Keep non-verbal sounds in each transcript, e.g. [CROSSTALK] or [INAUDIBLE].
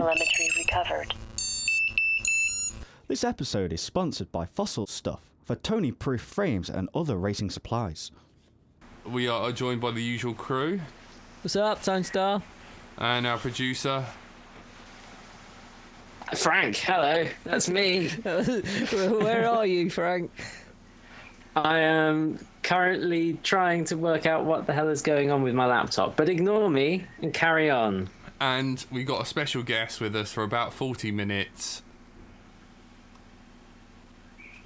Telemetry recovered. This episode is sponsored by Fossil Stuff for Tony Proof frames and other racing supplies. We are joined by the usual crew What's up, Tone Star? and our producer. Frank, hello, that's me. [LAUGHS] Where are you, Frank? I am currently trying to work out what the hell is going on with my laptop, but ignore me and carry on. And we got a special guest with us for about 40 minutes.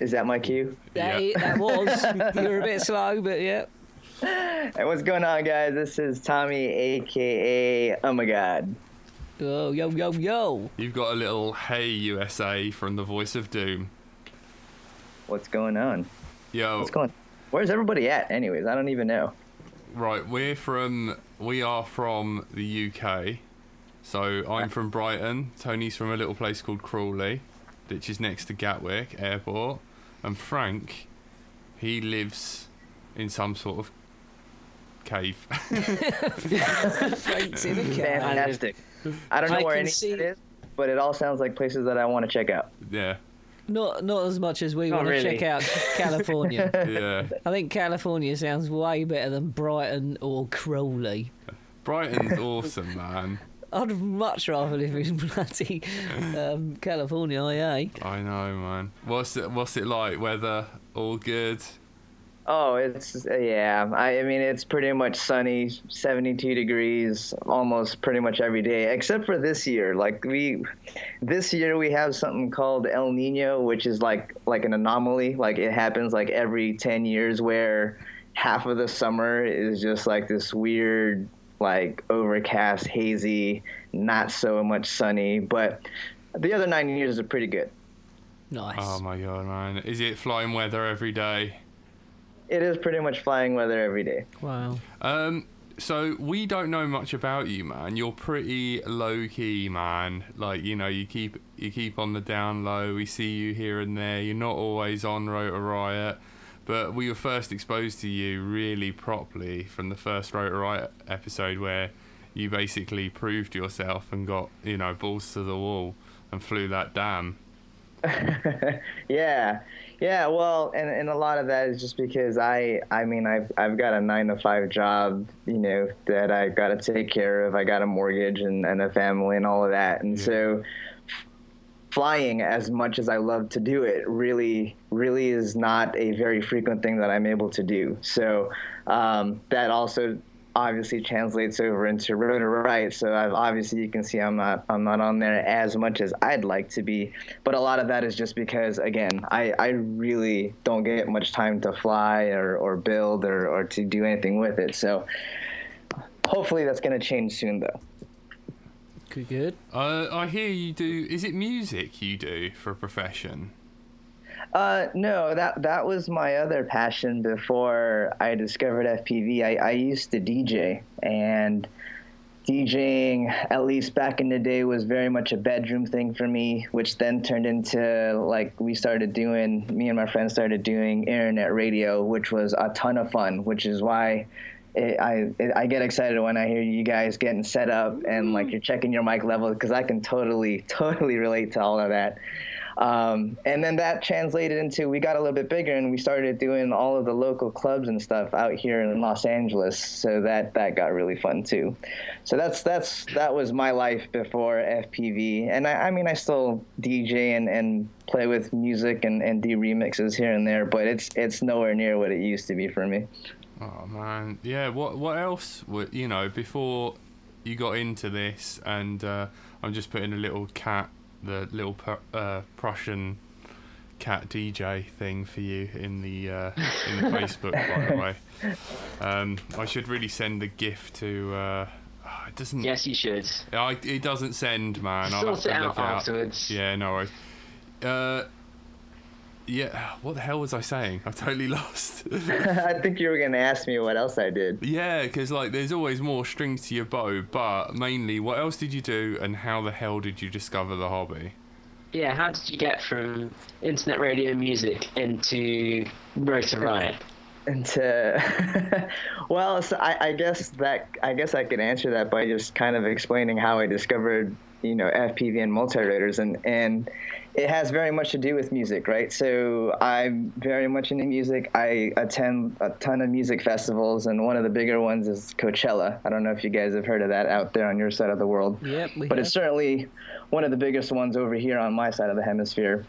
Is that my cue? That, Yeah. that was. [LAUGHS] You're a bit slow, but yeah. Hey, what's going on, guys? This is Tommy, aka Oh my God. Oh, yo, yo, yo. You've got a little Hey USA from the Voice of Doom. What's going on? Yo, What's going? on? Where's everybody at? Anyways, I don't even know. right, we're from, we are from the UK. So I'm from Brighton. Tony's from a little place called Crawley, which is next to Gatwick Airport. And Frank, he lives in some sort of cave. [LAUGHS] Frank's in a cab. Fantastic. I don't know I where can any see- of it is, but it all sounds like places that I want to check out. yeah, Not, not as much as we Not want to check out [LAUGHS] California. yeah. I think California sounds way better than Brighton or Crawley. Brighton's awesome, man. I'd much rather live in [LAUGHS] bloody um, California, yeah. I know, man. What's it? What's it like? Weather? All good? Oh, it's yeah. I, I mean, it's pretty much sunny, 72 degrees, almost pretty much every day, except for this year. Like we, this year we have something called El Nino, which is like like an anomaly. Like it happens like every 10 years, where half of the summer is just like this weird, like overcast, hazy, not so much sunny. But the other nine years are pretty good. Nice. Oh my god, man! Is it flying weather every day? It is pretty much flying weather every day. wow. Um, so we don't know much about you, man. You're pretty low key, man. Like you know, you keep you keep on the down low. We see you here and there. You're not always on Rotor Riot, but we were first exposed to you really properly from the first Rotor Riot episode where you basically proved yourself and got you know balls to the wall and flew that dam. [LAUGHS] yeah. Yeah well and, and a lot of that is just because i i mean i've i've got a nine to five job you know that I've got to take care of. I got a mortgage and, and a family and all of that. And so flying as much as i love to do it really really is not a very frequent thing that i'm able to do. So um, that also obviously translates over into Rotor Riot so I've, obviously you can see i'm not i'm not on there as much as i'd like to be but a lot of that is just because again i i really don't get much time to fly or or build or or to do anything with it. So hopefully that's going to change soon though Good, good. Uh, I hear you do. Is it music you do for a profession? Uh, no, that that was my other passion before I discovered FPV. I, I used to DJ, and DJing, at least back in the day, was very much a bedroom thing for me, which then turned into like we started doing. Me and my friends started doing internet radio, which was a ton of fun. Which is why. It, I it, I get excited when I hear you guys getting set up and like you're checking your mic level because I can totally [LAUGHS] totally relate to all of that. Um, and then that translated into we got a little bit bigger and we started doing all of the local clubs and stuff out here in Los Angeles. So that that got really fun too. So that's that's that was my life before FPV. And I, I mean I still DJ and, and play with music and, and do remixes here and there, but it's it's nowhere near what it used to be for me. Oh man, yeah. What what else? You know, before you got into this, and uh, I'm just putting a little cat, the little uh, Prussian cat DJ thing for you in the uh, in the Facebook, by the way. Um, I should really send the gift to. Uh, oh, it doesn't. Yes, you should. I, it doesn't send, man. I'll have Sort to it out look it up. afterwards. Yeah, no worries. Uh, yeah, what the hell was I saying? I've totally [LAUGHS] lost. [LAUGHS] I think you were gonna ask me what else I did. Yeah, because like there's always more strings to your bow, but mainly, what else did you do, and how the hell did you discover the hobby? Yeah, how did you get from internet radio music into Rotor [LAUGHS] Riot? into well so I, I guess that i guess i could answer that by just kind of explaining how i discovered you know FPV and multi-rotors, and and it has very much to do with music, right? So I'm very much into music. I attend a ton of music festivals, and one of the bigger ones is Coachella. I don't know if you guys have heard of that out there on your side of the world. Yep, but have. it's certainly one of the biggest ones over here on my side of the hemisphere.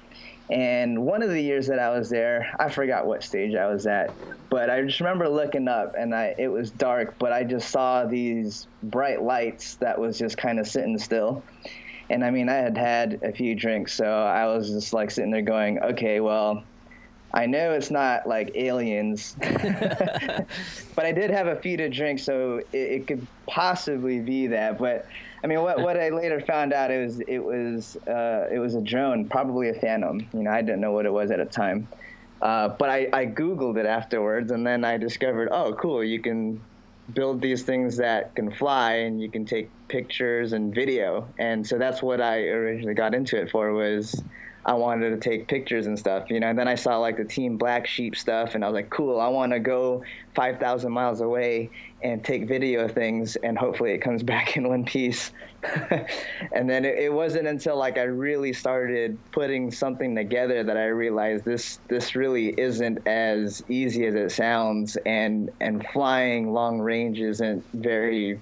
And one of the years that I was there, I forgot what stage I was at, but I just remember looking up and I it was dark, but I just saw these bright lights that was just kind of sitting still. And I mean, I had had a few drinks, so I was just like sitting there going, okay, well, I know it's not like aliens, [LAUGHS] but I did have a few to drink, so it, it could possibly be that. But I mean, what what I later found out it was it was uh, it was a drone, probably a Phantom. You know, I didn't know what it was at the time, uh, but I, I googled it afterwards, and then I discovered, oh, cool, you can build these things that can fly, and you can take pictures and video, and so that's what I originally got into it for was. I wanted to take pictures and stuff, you know. And then I saw like the Team Black Sheep stuff, and I was like, cool. I want to go 5,000 miles away and take video of things, and hopefully it comes [LAUGHS] back in one piece. [LAUGHS] and then it, it wasn't until like I really started putting something together that I realized this this really isn't as easy as it sounds, and and flying long range isn't very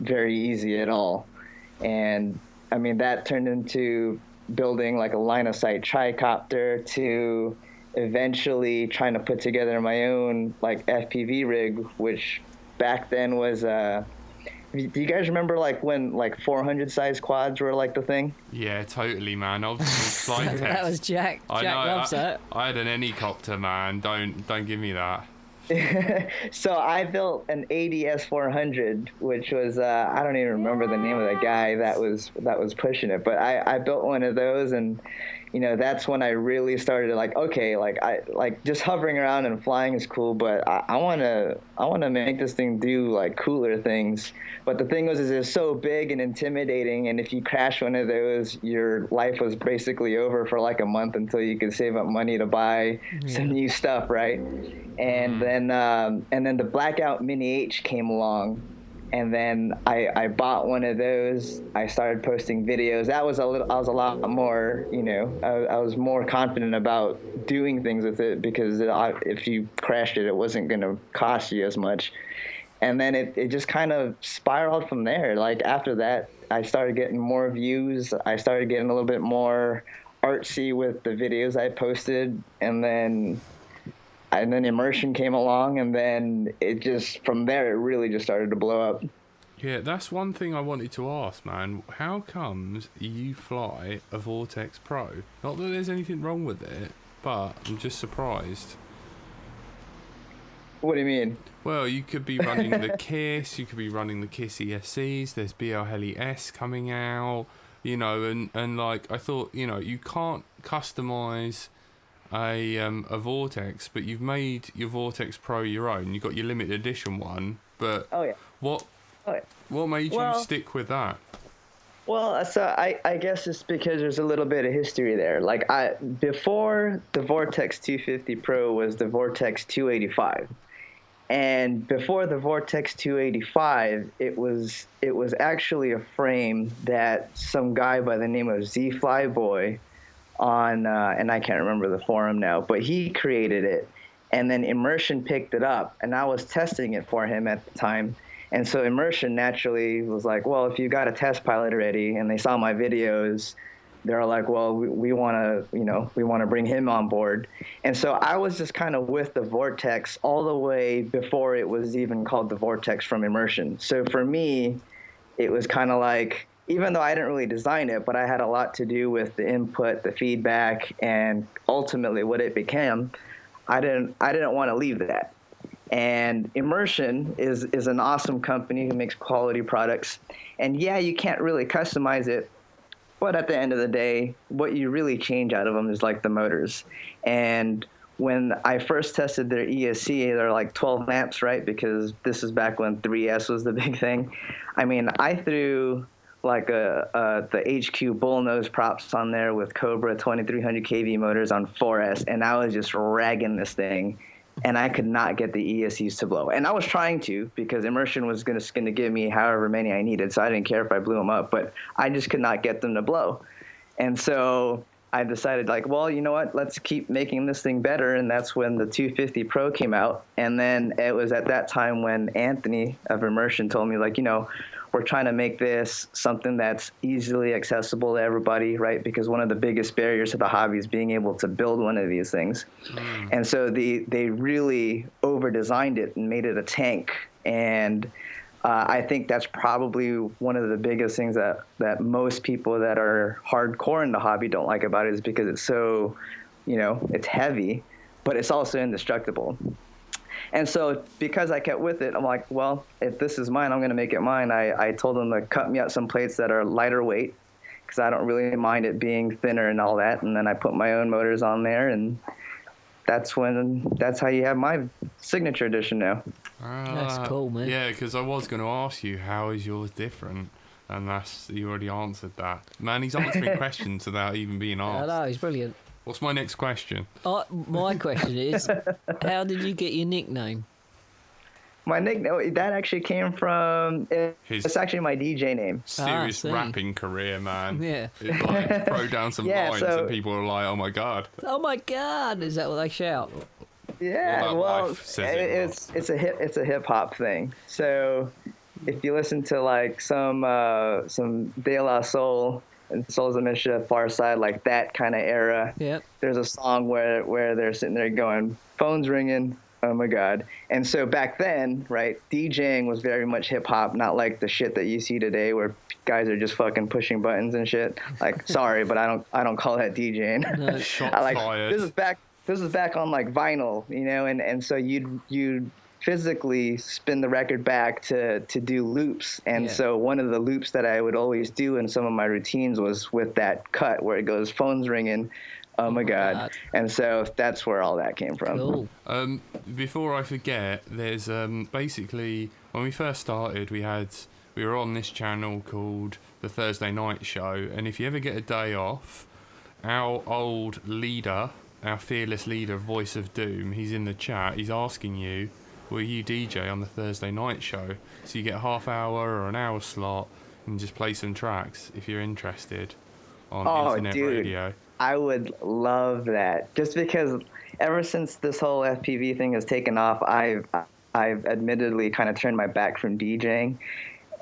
very easy at all. And I mean that turned into building like a line of sight tricopter to eventually trying to put together my own like FPV rig, which back then was uh do you guys remember like when like 400 size quads were like the thing? Yeah, totally, man. I was Flite Test. that was Jack. I Jack know. loves I, that. I had an helicopter, man. Don't don't give me that. [LAUGHS] so I built an ADS 400, which was uh, I don't even remember the name of the guy that was that was pushing it, but I, I built one of those, and you know that's when I really started like okay, like I like just hovering around and flying is cool, but I want to I want to make this thing do like cooler things. But the thing was, is it's so big and intimidating, and if you crash one of those, your life was basically over for like a month until you could save up money to buy some new stuff, right? And then um, and then the Blackout Mini H came along, and then I, I bought one of those. I started posting videos. That was a little. I was a lot more. You know, I, I was more confident about doing things with it because it, if you crashed it, it wasn't going to cost you as much. And then it, it just kind of spiraled from there. Like after that, I started getting more views. I started getting a little bit more artsy with the videos I posted, and then and then immersion came along and then it just from there it really just started to blow up Yeah, that's one thing I wanted to ask, man. How comes you fly a Vortex Pro? Not that there's anything wrong with it, but I'm just surprised. what do you mean Well, you could be running the [LAUGHS] Kiss, you could be running the Kiss ESCs. There's BL Heli S coming out, you know, and and like I thought, you know, you can't customize a um, a Vortex, but you've made your Vortex Pro your own. You got your limited edition one, but oh yeah what oh yeah what made you stick with that? well so I, I guess it's because there's a little bit of history there like i before the vortex 250 pro was the vortex 285 and before the vortex 285 it was it was actually a frame that some guy by the name of z flyboy on uh, and i can't remember the forum now but he created it. And then immersion picked it up and i was testing it for him at the time. And so immersion naturally was like well if you got a test pilot already and they saw my videos they're like well we, we want to you know we want to bring him on board. And so i was just kind of with the vortex all the way before it was even called the vortex from immersion. So for me it was kind of like even though i didn't really design it but i had a lot to do with the input the feedback and ultimately what it became i didn't i didn't want to leave that and immersion is is an awesome company who makes quality products and yeah you can't really customize it but at the end of the day what you really change out of them is like the motors and when I first tested their ESC, they're like 12 amps, right? Because this is back when 3S was the [LAUGHS] big thing. I mean, I threw like a, the HQ bullnose props on there with Cobra 2300 kV motors on 4S, and I was just ragging this thing and I could not get the ESCs to blow. And I was trying to because immersion was going to give me however many I needed, so I didn't care if I blew them up, but I just could not get them to blow. And so I decided like, well, you know what? Let's keep making this thing better, and that's when the 250 Pro came out. And then it was at that time when Anthony of Immersion told me like, you know, we're trying to make this something that's easily accessible to everybody, right? Because one of the biggest barriers to the hobby is being able to build one of these things. And so the they really over designed it and made it a tank. And uh, I think that's probably one of the biggest things that, that most people that are hardcore in the hobby don't like about it is because it's so, you know, it's heavy, but it's also indestructible. And so because I kept with it, I'm like, well, if this is mine, I'm going to make it mine. I, I told them to cut me out some plates that are lighter weight because I don't really mind it being thinner and all that. And then I put my own motors on there, and that's when that's how you have my signature edition now. That's Ah, cool, man. Yeah, because I was going to ask you how is yours different, and that's you already answered that. Man, he's answering [LAUGHS] questions without even being I asked. no, he's brilliant. What's my next question? Uh, my question is, [LAUGHS] how did you get your nickname? My nickname that actually came from it- His- it's actually my DJ name. Serious see. rapping career, man. Yeah. It's like [LAUGHS] throw down some Yeah, lines so- and people are like, "Oh my god." Oh my God! Is that what they shout? Yeah, Well, well, wife it- it will. it's it's a hip it's a hip hop thing. So if you listen to like some uh, some De La Soul and Souls of Mischief, Pharcyde, like that kind of era, Yep. there's a song where where they're sitting there going, phones ringing. Oh my god! And so back then, right, DJing was very much hip hop, not like the shit that you see today, where guys are just fucking pushing buttons and shit. Like, [LAUGHS] sorry, but I don't I don't call that DJing. No. [LAUGHS] Shot I like fired. this is back this is back on like vinyl, you know, and and so you'd you physically spin the record back to to do loops. And Yeah. so one of the loops that I would always do in some of my routines was with that cut where it goes phones ringing. Oh my god. God. And so that's where all that came from. Cool. Um, before I forget, there's um, basically when we first started, we had we were on this channel called the Thursday Night Show, and if you ever get a day off, our old leader, our fearless leader, Voice of Doom, he's in the chat. He's asking you, will you DJ on the Thursday Night Show? So you get a half hour or an hour slot and just play some tracks if you're interested on Oh, internet dude. radio. I would love that. Just because ever since this whole FPV thing has taken off, I've I've admittedly kind of turned my back from DJing.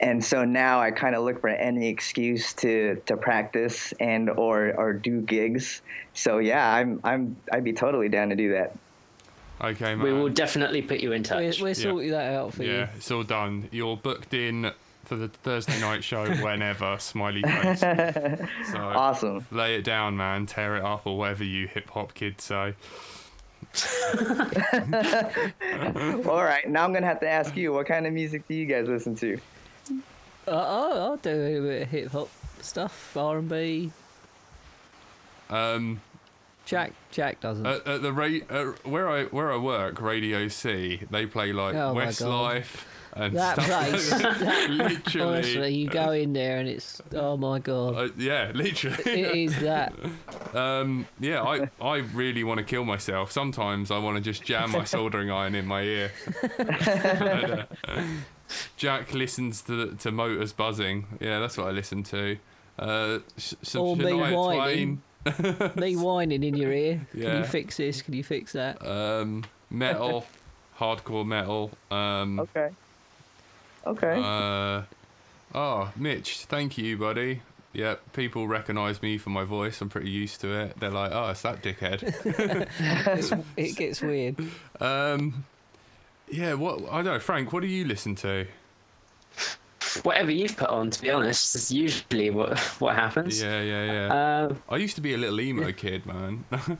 And so now I kind of look for any excuse to, to practice and or, or do gigs. So yeah, I'm I'm I'd be totally down to do that. Okay, man. We will definitely put you in We'll, touch. we'll sort that out for you. Yeah, it's all done. You're booked in for the Thursday night show [LAUGHS] whenever, smiley face. So Awesome. lay it down, man. Tear it up, or whatever you hip hop kids say. [LAUGHS] All right, now I'm gonna have to ask you, what kind of music do you guys listen to? you. Uh, I'll, I'll do a bit of hip hop stuff, R and B. Um, Jack Jack doesn't. at, at the ra- uh, where I where I work, Radio C, they play like Oh. Westlife and that stuff. place, that, [LAUGHS] literally, honestly, you go in there and it's oh my god, uh, yeah, literally. is that. [LAUGHS] Um, yeah, I, I really want to kill myself. Sometimes I want to just jam my [LAUGHS] soldering iron in my ear. And, uh, Jack listens to to motors buzzing. Yeah, that's what I listen to. Uh, s- some Or me whining. Twain, Me whining in your ear. Can Yeah. you fix this? Can you fix that? um, metal, hardcore metal. Um, Okay. Okay. uh, oh, Mitch, thank you, buddy. Yeah, people recognise me for my voice. I'm pretty used to it. They're like, "Oh, it's that dickhead." [LAUGHS] It gets weird. Um, yeah, what I don't know, Frank. What do you listen to? Whatever you've put on, to be honest, is usually what [LAUGHS] what happens. Yeah, yeah, yeah. Um, I used to be a little emo kid, man. [LAUGHS]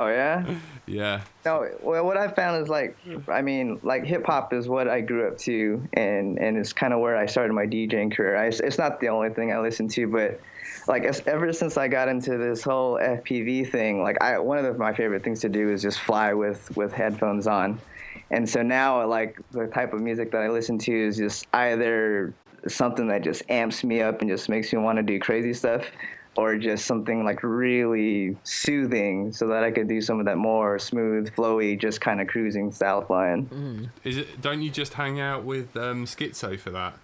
oh yeah. yeah, No, well, what I found is like, I mean, like hip hop is what I grew up to, and and it's kind of where I started my DJing career. I, it's not the only thing I listen to, but like as, ever since I got into this whole FPV thing, like I one of the, my favorite things to do is just fly with with headphones on, and so now like the type of music that I listen to is just either something that just amps me up and just makes me want to do crazy stuff. or just something like really soothing so that I could do some of that more smooth, flowy, just kind of cruising style flying. Is it? Don't you just hang out with um, Skitzo for that?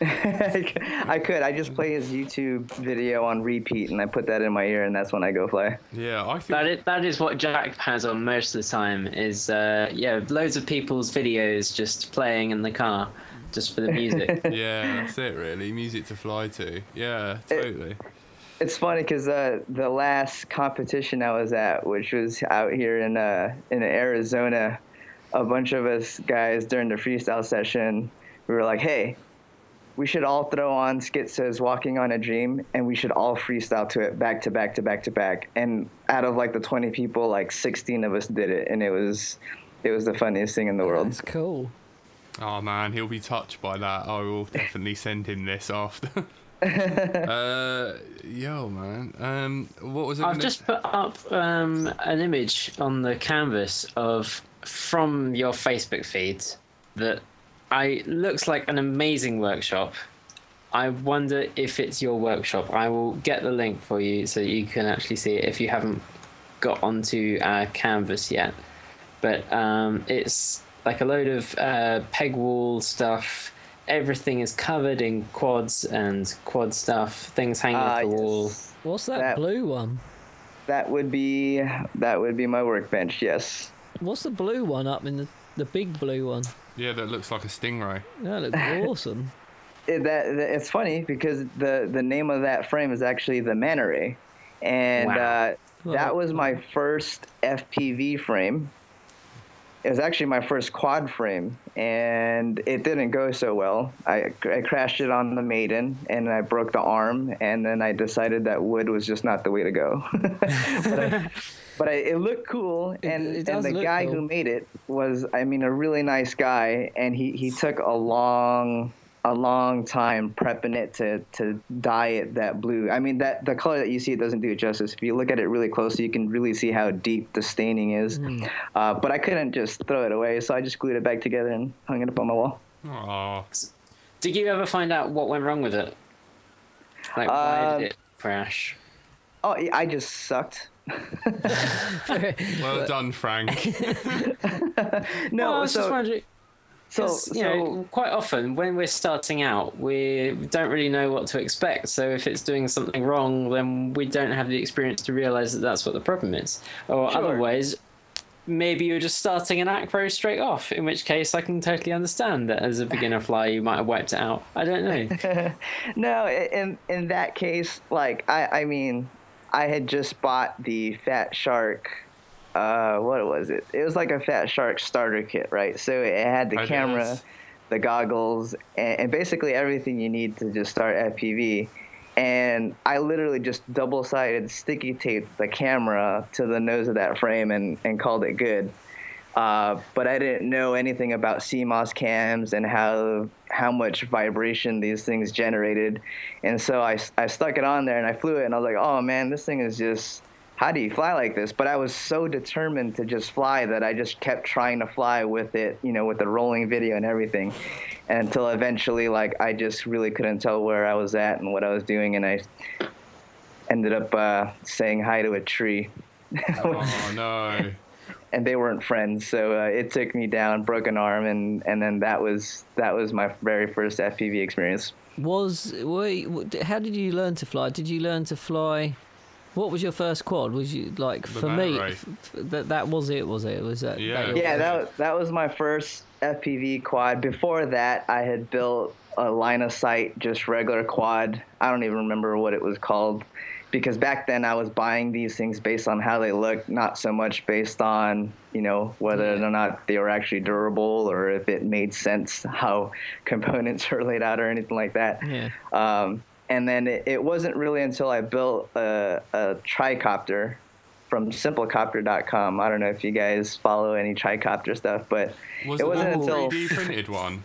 [LAUGHS] I could. I just play his YouTube video on repeat and I put that in my ear and that's when I go fly. Yeah, I think. That is, that is what Jack has on most of the time. Is uh, yeah, loads of people's videos just playing in the car, just for the music. [LAUGHS] Yeah, that's it. Really, music to fly to. Yeah, totally. It's funny because uh, the last competition I was at, which was out here in uh, in Arizona, a bunch of us guys during the freestyle session, we were like, "Hey, we should all throw on Skitzo's "Walking on a Dream" and we should all freestyle to it back to back to back to back." And out of like the 20 people, like 16 of us did it, and it was it was the funniest thing in the world. That's cool. Oh man, he'll be touched by that. I will definitely send him this after. [LAUGHS] [LAUGHS] uh, yo, man. Um, what was it? I've just put up um, an image on the canvas of from your Facebook feed that I looks like an amazing workshop. I wonder if it's your workshop. I will get the link for you so you can actually see it if you haven't got onto our canvas yet. But um, it's like a load of uh, peg wall stuff. Everything is covered in quads and quad stuff. Things hanging Ah, off the yes. wall. What's that, That- blue one? That would be that would be my workbench. Yes. What's the blue one up in the the big blue one? Yeah, that looks like a stingray. That looks [LAUGHS] awesome. it, that, that- it's funny because the the name of that frame is actually the Manta Ray, and Wow. uh, that was my first FPV frame. It was actually my first quad frame, and it didn't go so well. I, I crashed it on the Maiden, and I broke the arm, and then I decided that wood was just not the way to go. [LAUGHS] but I, [LAUGHS] but I, it looked cool, and, it and the guy cool. who made it was, I mean, a really nice guy, and he, he took a long a long time prepping it to to dye it that blue. I mean that the color that you see it doesn't do it justice. If you look at it really closely, you can really see how deep the staining is. Hmm. Uh, but I couldn't just throw it away, so I just glued it back together and hung it up on my wall. Oh, Did you ever find out what went wrong with it? Like, why Um, did it crash? Oh, I just sucked. [LAUGHS] [LAUGHS] well done, Frank. [LAUGHS] No, well, I was so just wondering. So, you know, quite often when we're starting out, we don't really know what to expect. So if it's doing something wrong, then we don't have the experience to realize that that's what the problem is. Or Sure. otherwise, maybe you're just starting an act acro straight off. In which case, I can totally understand that as a beginner fly, you might have wiped it out. I don't know. [LAUGHS] no, in in that case, like I I mean, I had just bought the Fat Shark. Uh, what was it? It was like a Fat Shark starter kit, right? So it had the It camera, is. the goggles, and, and basically everything you need to just start FPV. And I literally just double-sided sticky taped the camera to the nose of that frame and, and called it good. Uh, but I didn't know anything about CMOS cams and how how much vibration these things generated, and so I, I stuck it on there and I flew it and I was like, oh man, this thing is just how do you fly like this? But I was so determined to just fly that I just kept trying to fly with it, you know, with the rolling video and everything, until eventually like I just really couldn't tell where I was at and what I was doing, and I ended up uh, saying hi to a tree. oh no. [LAUGHS] and they weren't friends. So uh, it took me down, broke an arm, and and then that was that was my very first FPV experience. Was wait, how did you learn to fly? Did you learn to fly? What was your first quad? Was you like The for me? F- f- that that was it. Was it? Was that? Yeah. that Yeah, that was, that was my first FPV quad. Before that, I had built a line of sight, just regular quad. I don't even remember what it was called, because back then I was buying these things based on how they looked, not so much based on you know whether or not they were actually durable or if it made sense how [LAUGHS] components were laid out or anything like that. Yeah. Um, and then it, it wasn't really until I built a, a tricopter from simplecopter.com. I don't know if you guys follow any tricopter stuff, but Was it it, wasn't the until 3D [LAUGHS] printed one?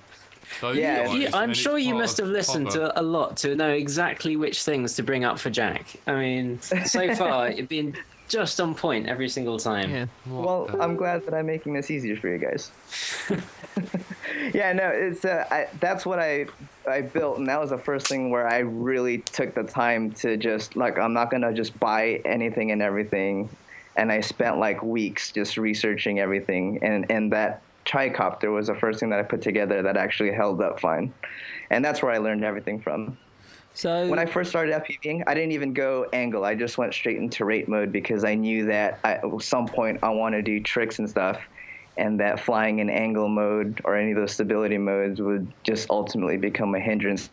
Those Yeah. You, I'm sure you must have listened Hopper. to a lot to know exactly which things to bring up for Jack. I mean, so [LAUGHS] far it's been just on point every single time. Yeah. Well, the- I'm glad that I'm making this easier for you guys. [LAUGHS] yeah, no, it's uh, I, that's what I I built, and that was the first thing where I really took the time to just like I'm not gonna just buy anything and everything, and I spent like weeks just researching everything, and and that tricopter was the first thing that I put together that actually held up fine, and that's where I learned everything from. So When I first started FPVing, I didn't even go angle. I just went straight into rate mode because I knew that I, at some point I want to do tricks and stuff, and that flying in angle mode or any of those stability modes would just ultimately become a hindrance.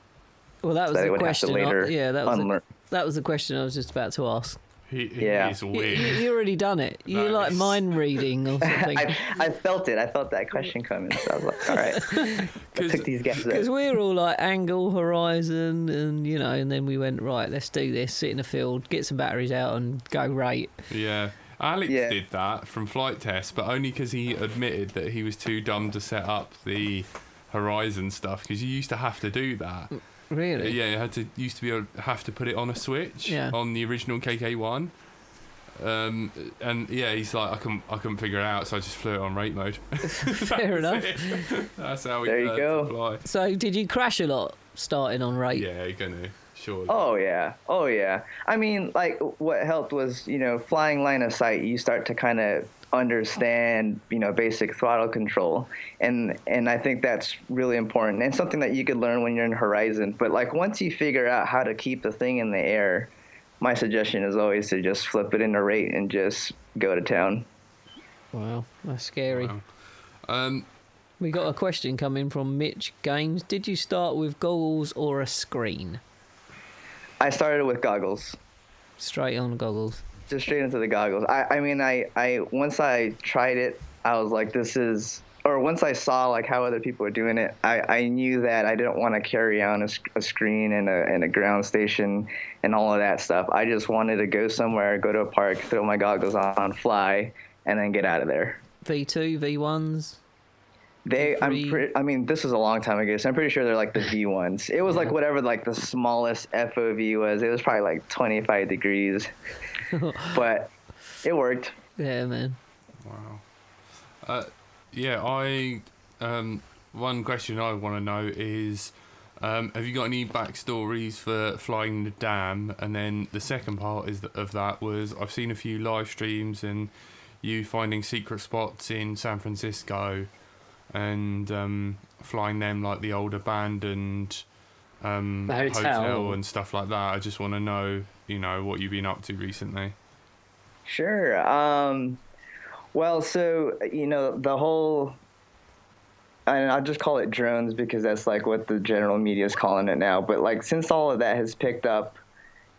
well, that was that I the would have to question. I- later yeah, that was the, unlearn. that was the question I was just about to ask. He, he Yeah. is You, weird. you, you already done it. You That like mind reading or [LAUGHS] something. I, I felt it. I felt that question coming. So I was like, all right, [LAUGHS] I 'Cause- took these guys. Because we're all like angle, horizon, and you know, and then we went right. Let's do this. Sit in the field, get some batteries out, and go right. Yeah. Alex Yeah. did that from Flite Test, but only because he admitted that he was too dumb to set up the Horizon stuff. Because you used to have to do that. Really? Yeah, you had to used to be able have to put it on a switch Yeah. on the original KK one. Um, and yeah, he's like, I couldn't, I couldn't figure it out, so I just flew it on rate mode. [LAUGHS] [LAUGHS] Fair enough. That's how we There you learned go. to fly. So, did you crash a lot starting on rate? Yeah, you're gonna sure. Oh yeah, oh yeah. I mean, like what helped was you know flying line of sight. You start to kind of understand you know basic throttle control, and and I think that's really important and something that you could learn when you're in Horizon. But like once you figure out how to keep the thing in the air, my suggestion is always to just flip it into rate and just go to town. Wow, that's scary. Wow. Um, We got a question coming from Mitch Games. Did you start with goggles or a screen? I started with goggles. Straight on goggles. just straight into the goggles. I, I mean, I, I once I tried it, I was like, this is, or once I saw like how other people were doing it, I, I knew that I didn't want to carry on a, a screen and a, and a ground station and all of that stuff. I just wanted to go somewhere, go to a park, throw my goggles on, fly, and then get out of there. V2, V1s. They, I'm pretty. I mean, this was a long time ago, so I'm pretty sure they're like the V ones. It was like whatever like the smallest FOV was. It was probably like 25 degrees, [LAUGHS] but it worked. Yeah, man. Wow. Uh, yeah, I. Um, one question I want to know is, um, have you got any backstories for flying the dam? And then the second part is of that was I've seen a few live streams and you finding secret spots in San Francisco, and um, flying them like the old abandoned um, The hotel. and stuff like that. I just want to know, you know, what you've been up to recently. Sure. Um, well, so you know the whole, and I'll just call it drones because that's like what the general media is calling it now. But like since all of that has picked up,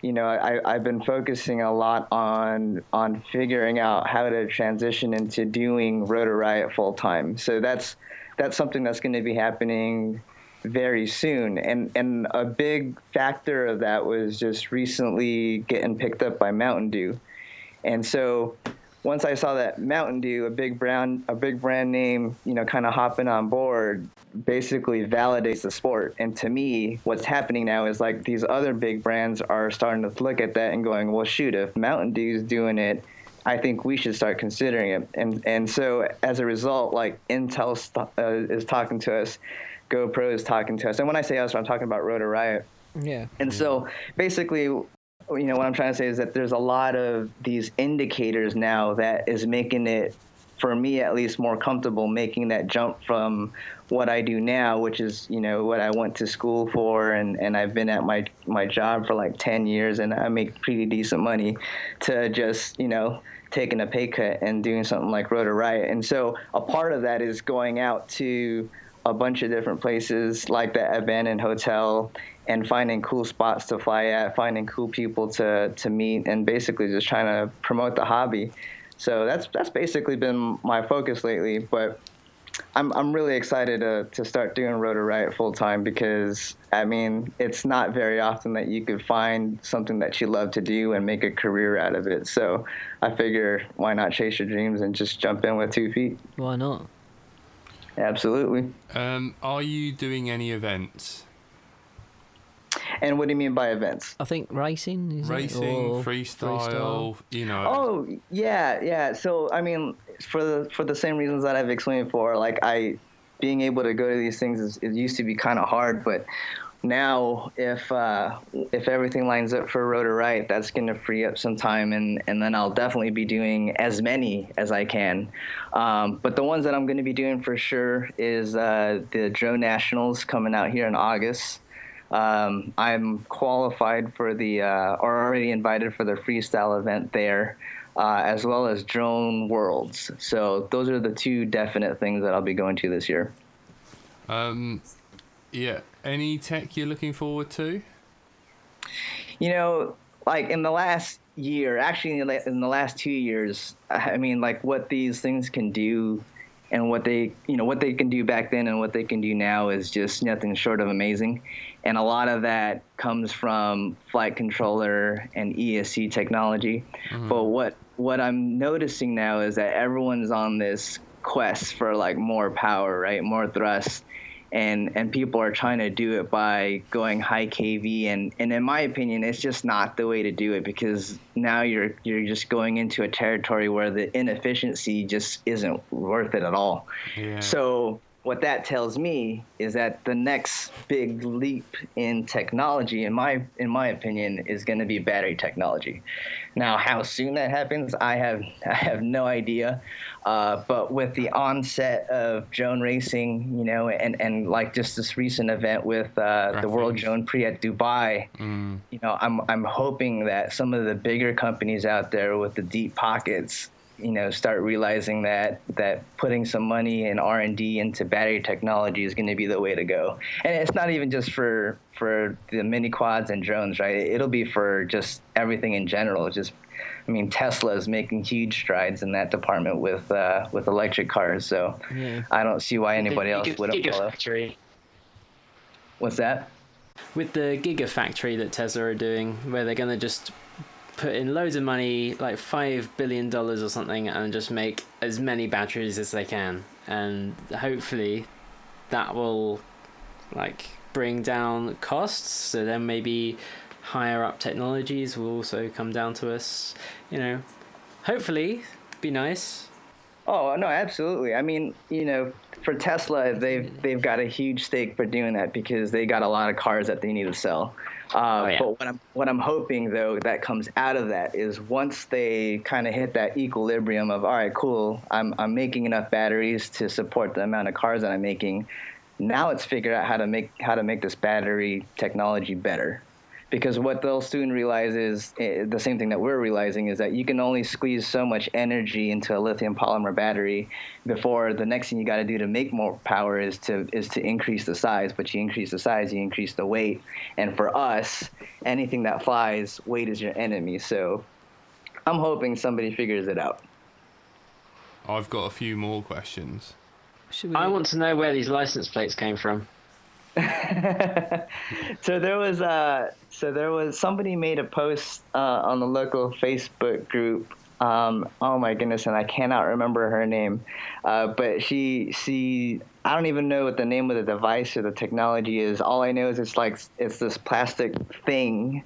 you know, I, I've been focusing a lot on on figuring out how to transition into doing Rotor Riot full time. So that's that's something that's going to be happening very soon. And and a big factor of that was just recently getting picked up by Mountain Dew. And so once I saw that Mountain Dew, a big brand, a big brand name, you know, kind of hopping on board, basically validates the sport. And to me, what's happening now is like these other big brands are starting to look at that and going, well, shoot, if Mountain Dew's doing it, I think we should start considering it. And and so as a result, like Intel st- uh, is talking to us, GoPro is talking to us, and when I say us, I'm talking about Rotor Riot. Yeah. And so basically, you know, what I'm trying to say is that there's a lot of these indicators now that is making it, for me at least, more comfortable making that jump from what I do now, which is, you know, what I went to school for and, and I've been at my, my job for like 10 years and I make pretty decent money to just, you know, taking a pay cut and doing something like Rotor Riot. And so a part of that is going out to a bunch of different places like the abandoned hotel and finding cool spots to fly at, finding cool people to, to meet, and basically just trying to promote the hobby. So that's that's basically been my focus lately. But I'm I'm really excited to, to start doing Rotor Riot full time because I mean it's not very often that you could find something that you love to do and make a career out of it. So I figure why not chase your dreams and just jump in with two feet. Why not? Absolutely. Um, are you doing any events? And what do you mean by events? I think racing is it? Racing, Or freestyle, you know. Oh yeah, yeah. So I mean, for the for the same reasons that I've explained before, like I being able to go to these things is, it used to be kind of hard, but now if uh, if everything lines up for Rotor Riot, that's going to free up some time, and and then I'll definitely be doing as many as I can. Um, but the ones that I'm going to be doing for sure is uh, the Drone Nationals coming out here in August. Um, I'm qualified for the uh, or already invited for the freestyle event there. Uh, as well as drone worlds. So those are the two definite things that I'll be going to this year. Um, yeah. Any tech you're looking forward to? You know, like in the last year, actually in the, in the last two years, I mean, like what these things can do and what they, you know, what they can do back then and what they can do now is just nothing short of amazing. And a lot of that comes from flight controller and ESC technology. Mm-hmm. But what what I'm noticing now is that everyone's on this quest for like more power, right? More thrust. And and people are trying to do it by going high KV and, and in my opinion it's just not the way to do it because now you're you're just going into a territory where the inefficiency just isn't worth it at all. Yeah. So what that tells me is that the next big leap in technology, in my in my opinion, is going to be battery technology. Now, how soon that happens, I have [LAUGHS] I have no idea. Uh, but with the onset of drone racing, you know, and, and like just this recent event with uh, the World. Drone Prix at Dubai, you know, I'm I'm hoping that some of the bigger companies out there with the deep pockets, you know, start realizing that that putting some money and R and D into battery technology is going to be the way to go. And it's not even just for for the mini quads and drones, right? It'll be for just everything in general. Just, I mean, Tesla is making huge strides in that department with uh, with electric cars. So Yeah. I don't see why anybody The else Giga- wouldn't follow. Gigafactory. What's that? with the gigafactory that Tesla are doing, where they're gonna just put in loads of money, like five billion dollars or something, and just make as many batteries as they can, and hopefully that will like bring down costs. So then maybe higher up technologies will also come down to us. You know, hopefully, be nice. Oh no, absolutely. I mean, you know, for Tesla, they've they've got a huge stake for doing that because they got a lot of cars that they need to sell. Uh, yeah. But what I'm what I'm hoping though that comes out of that is once they kind of hit that equilibrium of all right, cool, I'm I'm making enough batteries to support the amount of cars that I'm making. Now let's figure out how to make how to make this battery technology better because what they'll soon realize is eh, the same thing that we're realizing is that you can only squeeze so much energy into a lithium polymer battery before the next thing you got to do to make more power is to is to increase the size but you increase the size you increase the weight and for us anything that flies weight is your enemy so i'm hoping somebody figures it out I've got a few more questions. We? I want to know where these license plates came from. [LAUGHS] so there was uh so there was somebody made a post uh, on the local Facebook group. Um, oh my goodness, and I cannot remember her name, uh, but she she I don't even know what the name of the device or the technology is. All I know is it's like it's this plastic thing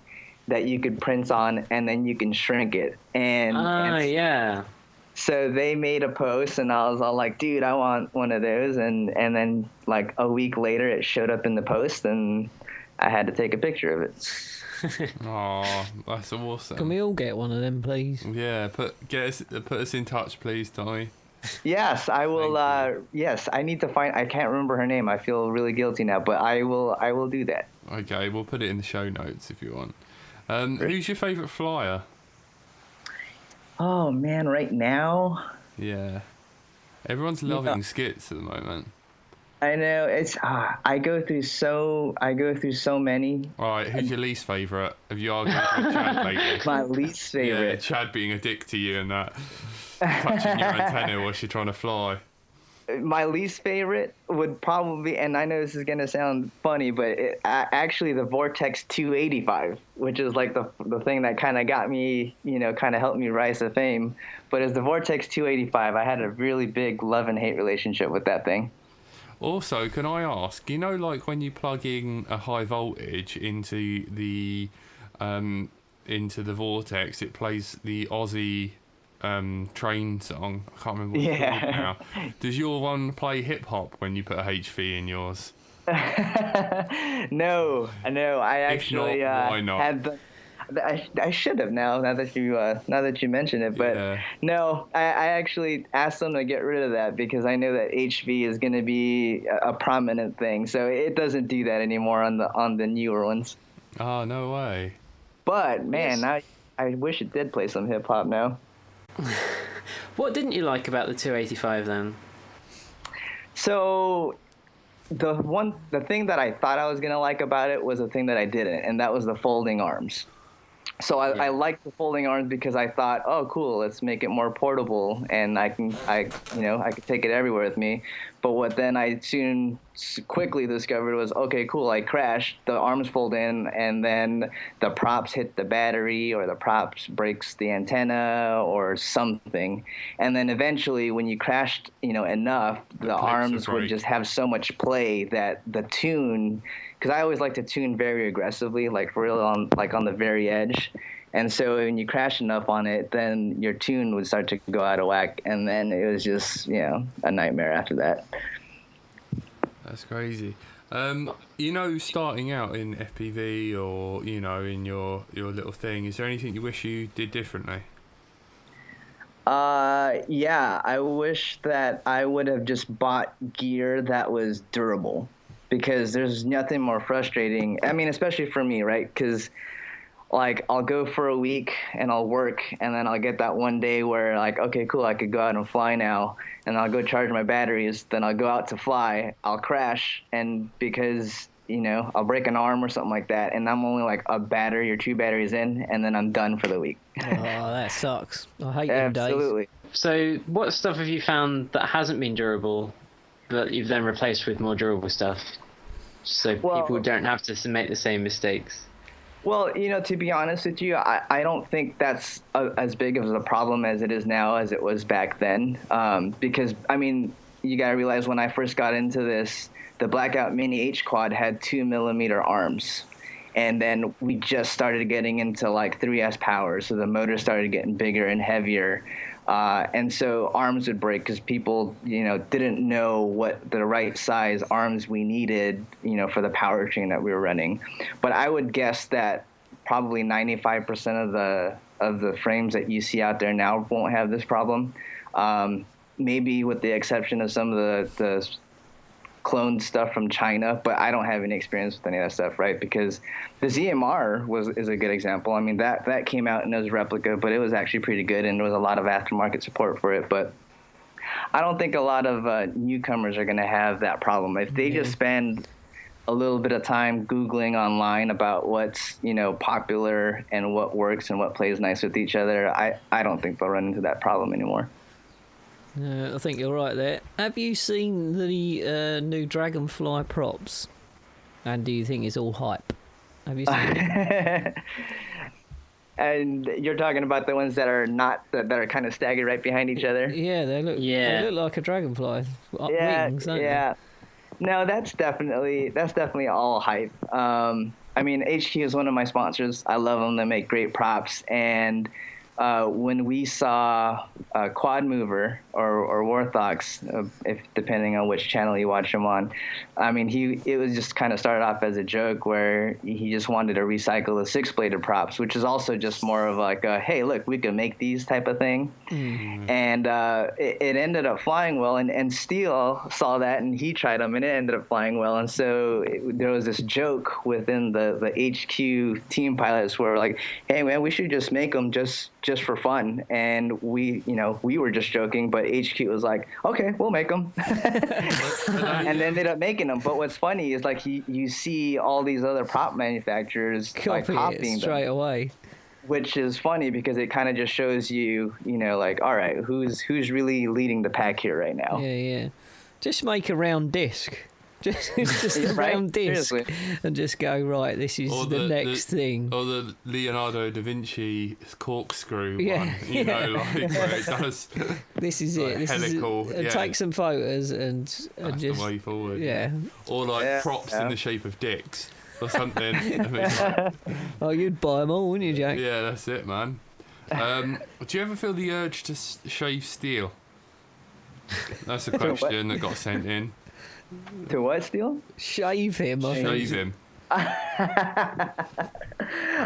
that you could print on, and then you can shrink it. And, Ah, and yeah. So they made a post and I was all like, dude, I want one of those and and then like a week later it showed up in the post and I had to take a picture of it. [LAUGHS] Oh, that's awesome. Can we all get one of them, please? Yeah, put get us put us in touch, please, Tommy. [LAUGHS] Yes, I will uh yes, I need to find I can't remember her name. I feel really guilty now, but I will I will do that. Okay, we'll put it in the show notes if you want. Um, who's your favourite flyer? Oh man, right now Yeah, everyone's loving skits at the moment. I know it's uh, I go through so I go through so many. All right, who's your least favourite? Have you argued with Chad [LAUGHS] lately? My least favorite. Yeah, favorite. Chad being a dick to you and that, touching your antenna while you're trying to fly. My least favorite would probably, and I know this is gonna sound funny, but it, actually the Vortex 285, which is like the the thing that kind of got me, you know, kind of helped me rise to fame. But as the Vortex 285, I had a really big love and hate relationship with that thing. Also, can I ask, you know, like when you plug in a high voltage into the um, into the vortex, it plays the Aussie um, train song. I can't remember what Yeah. now. Does your one play hip hop when you put a HV in yours? no, [LAUGHS] no. I actually not, uh, why not? had the. I, I should have now. Now that you uh, now that you mention it, but Yeah. no, I, I actually asked them to get rid of that because I know that HV is going to be a, a prominent thing. So it doesn't do that anymore on the on the newer ones. Oh no way. But man, I I wish it did play some hip hop now. What didn't you like about the 285 then? So the one the thing that I thought I was gonna like about it was the thing that I didn't, and that was the folding arms. So I, Yeah. I liked the folding arms because I thought, oh, cool, let's make it more portable, and I can, I, you know, I could take it everywhere with me. But what then I soon quickly discovered was, okay, cool, I crashed, the arms fold in, and then the props hit the battery, or the props breaks the antenna, or something, and then eventually, when you crashed, you know, enough, the, would arms would just have so much play that the tune because I always like to tune very aggressively, like real on like on the very edge. And so when you crash enough on it, then your tune would start to go out of whack, and then it was just you know a nightmare after that. That's crazy. Um, you know, starting out in FPV or you know in your your little thing, is there anything you wish you did differently? Uh, yeah, I wish that I would have just bought gear that was durable because there's nothing more frustrating. I mean, especially for me, right? Because like I'll go for a week and I'll work and then I'll get that one day where like okay cool I could go out and fly now and I'll go charge my batteries then I'll go out to fly I'll crash and because you know I'll break an arm or something like that and I'm only like a battery or two batteries in and then I'm done for the week Oh, that sucks. I hate them days. absolutely So, what stuff have you found that hasn't been durable that you've then replaced with more durable stuff? So Well- people don't have to make the same mistakes. Well, you know, to be honest with you, I, I don't think that's a, as big of a problem as it is now as it was back then. Um, because, I mean, you got to realize when I first got into this, the Blackout Mini H Quad had two millimeter arms. And then we just started getting into like 3S power. So the motor started getting bigger and heavier. Uh, and so arms would break because people, you know, didn't know what the right size arms we needed, you know, for the powertrain that we were running. But I would guess that probably 95% of the of the frames that you see out there now won't have this problem. Um, maybe with the exception of some of the the cloned stuff from China, but I don't have any experience with any of that stuff, right? Because the ZMR was is a good example. I mean that that came out and it was replica, but it was actually pretty good, and there was a lot of aftermarket support for it. But I don't think a lot of uh, newcomers are going to have that problem if they just spend a little bit of time googling online about what's you know popular and what works and what plays nice with each other. I I don't think they'll run into that problem anymore. Uh, I think you're right there. Have you seen the uh, new Dragonfly props? And do you think it's all hype? Have you seen [LAUGHS] and you're talking about the ones that are not that, that are kind of staggered right behind each other. Yeah, they look. Yeah. They look like a dragonfly. Yeah, wings, don't yeah. No, that's definitely that's definitely all hype. Um, I mean, HQ is one of my sponsors. I love them. They make great props. And uh, when we saw uh, Quad Mover or, or Warthox, uh, if depending on which channel you watch him on, I mean, he it was just kind of started off as a joke where he just wanted to recycle the six bladed props, which is also just more of like, a, hey, look, we can make these type of thing and uh, it, it ended up flying well. And, and Steele saw that and he tried them, and it ended up flying well. And so it, there was this joke within the, the HQ team pilots where like, hey man, we should just make them just just for fun. And we, you know, we were just joking, but HQ was like, okay, we'll make them, [LAUGHS] and they ended up making them. But what's funny is like he, you see all these other prop manufacturers like Copy copying it them straight away. which is funny because it kind of just shows you, you know, like, all right, who's who's really leading the pack here right now? Yeah, yeah. Just make a round disc. [LAUGHS] Just, [LAUGHS] just a Right? round disc, Seriously. and just go right. This is the, the- next the- thing. Or the Leonardo da Vinci corkscrew Yeah, one, you know, like where it [LAUGHS] does. This is like it. This is it. helical, And yeah. take some photos and and That's just the way forward. yeah. Or like Yeah, props yeah. in the shape of dicks or something. I mean, like, Oh, you'd buy them all, wouldn't you, Jack? yeah, that's it, man. Um, do you ever feel the urge to s- shave Steele? That's a question that got sent in. To what, Steele? Shave him. I. Shave him. [LAUGHS]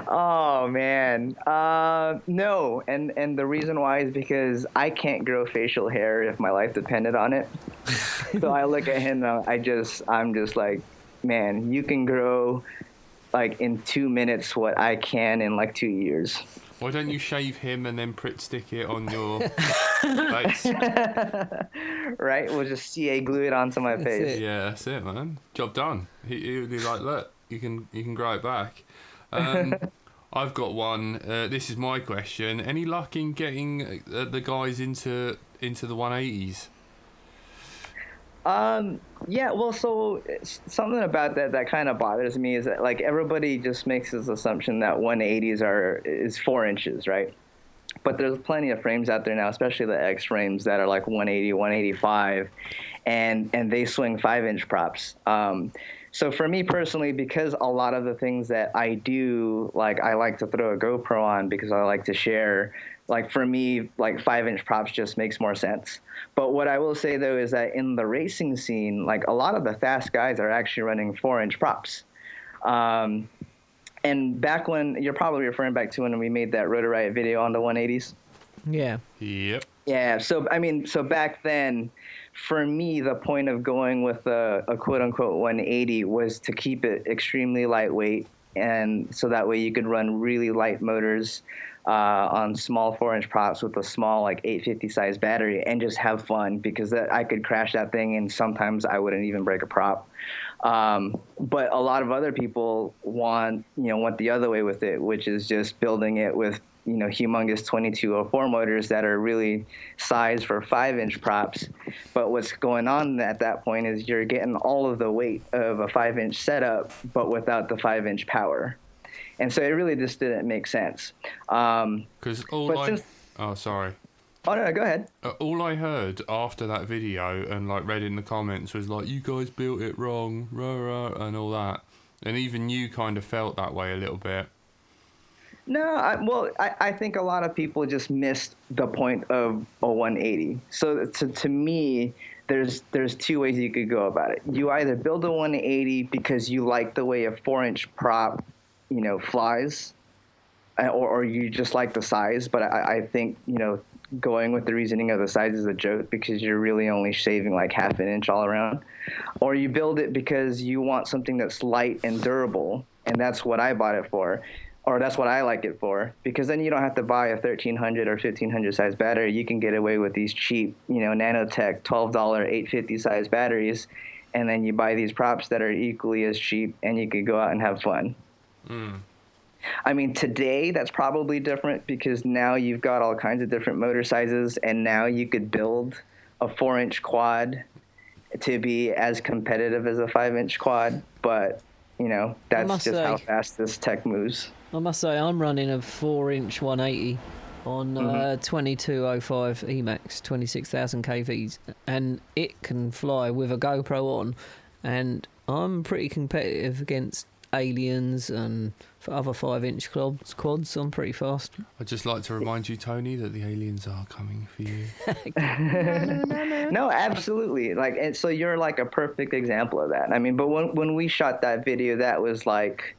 Oh man, uh, no, and and the reason why is because I can't grow facial hair if my life depended on it. [LAUGHS] so I look at him, and I just I'm just like, man, you can grow like in two minutes what I can in like two years. Why don't you shave him and then Pritt stick it on your [LAUGHS] face? Right? We'll just CA glue it onto my That's face. it. Yeah, that's it, man. Job done. He, he would be like, look, you can you can grow it back. Um, [LAUGHS] I've got one. Uh, this is my question. Any luck in getting uh, the guys into into the 180s? Um, yeah, well, so something about that that kind of bothers me is that like everybody just makes this assumption that 180s are is four inches, right? But there's plenty of frames out there now, especially the X frames that are like 180, 185, and and they swing five inch props. Um, so for me personally, because a lot of the things that I do, like I like to throw a GoPro on because I like to share. Like for me, like five inch props just makes more sense. But what I will say though is that in the racing scene, like a lot of the fast guys are actually running four inch props. Um, and back when you're probably referring back to when we made that Rotor Riot video on the 180s. Yeah. Yep. Yeah. So I mean, so back then, for me, the point of going with a, a quote unquote 180 was to keep it extremely lightweight, and so that way you could run really light motors uh, on small four inch props with a small like 850 size battery and just have fun because that, I could crash that thing and sometimes I wouldn't even break a prop. Um, but a lot of other people want you know went the other way with it, which is just building it with you know humongous 2204 motors that are really sized for five inch props. But what's going on at that point is you're getting all of the weight of a five inch setup, but without the five inch power. And so it really just didn't make sense. Um, Because all But I since- oh sorry. oh no, no, go ahead. Uh, all I heard after that video and like read in the comments was like, "You guys built it wrong," rah, rah, and all that. And even you kind of felt that way a little bit. No, I, well, I, I think a lot of people just missed the point of a 180. So to, to me, there's there's two ways you could go about it. You either build a 180 because you like the way a four inch prop, you know, flies, uh, or, or you just like the size. But I, I think you know going with the reasoning of the size is a joke because you're really only shaving like half an inch all around. Or you build it because you want something that's light and durable, and that's what I bought it for or that's what I like it for because then you don't have to buy a 1300 or 1500 size battery. You can get away with these cheap, you know, Nanotech $12 850 size batteries and then you buy these props that are equally as cheap and you could go out and have fun. I mean, today that's probably different because now you've got all kinds of different motor sizes and now you could build a 4-inch quad to be as competitive as a 5-inch quad, but you know, that's just how fast this tech moves. I must say, I'm running a 4 inch 180 on uh, 2205 Emax, 26,000 kVs, and it can fly with a GoPro on. And I'm pretty competitive against aliens and for other 5 inch quads, quads. I'm pretty fast. I'd just like to remind you, Tony, that the aliens are coming for you. [LAUGHS] [LAUGHS] No, absolutely. Like, and so you're like a perfect example of that. I mean, but when when we shot that video, that was like,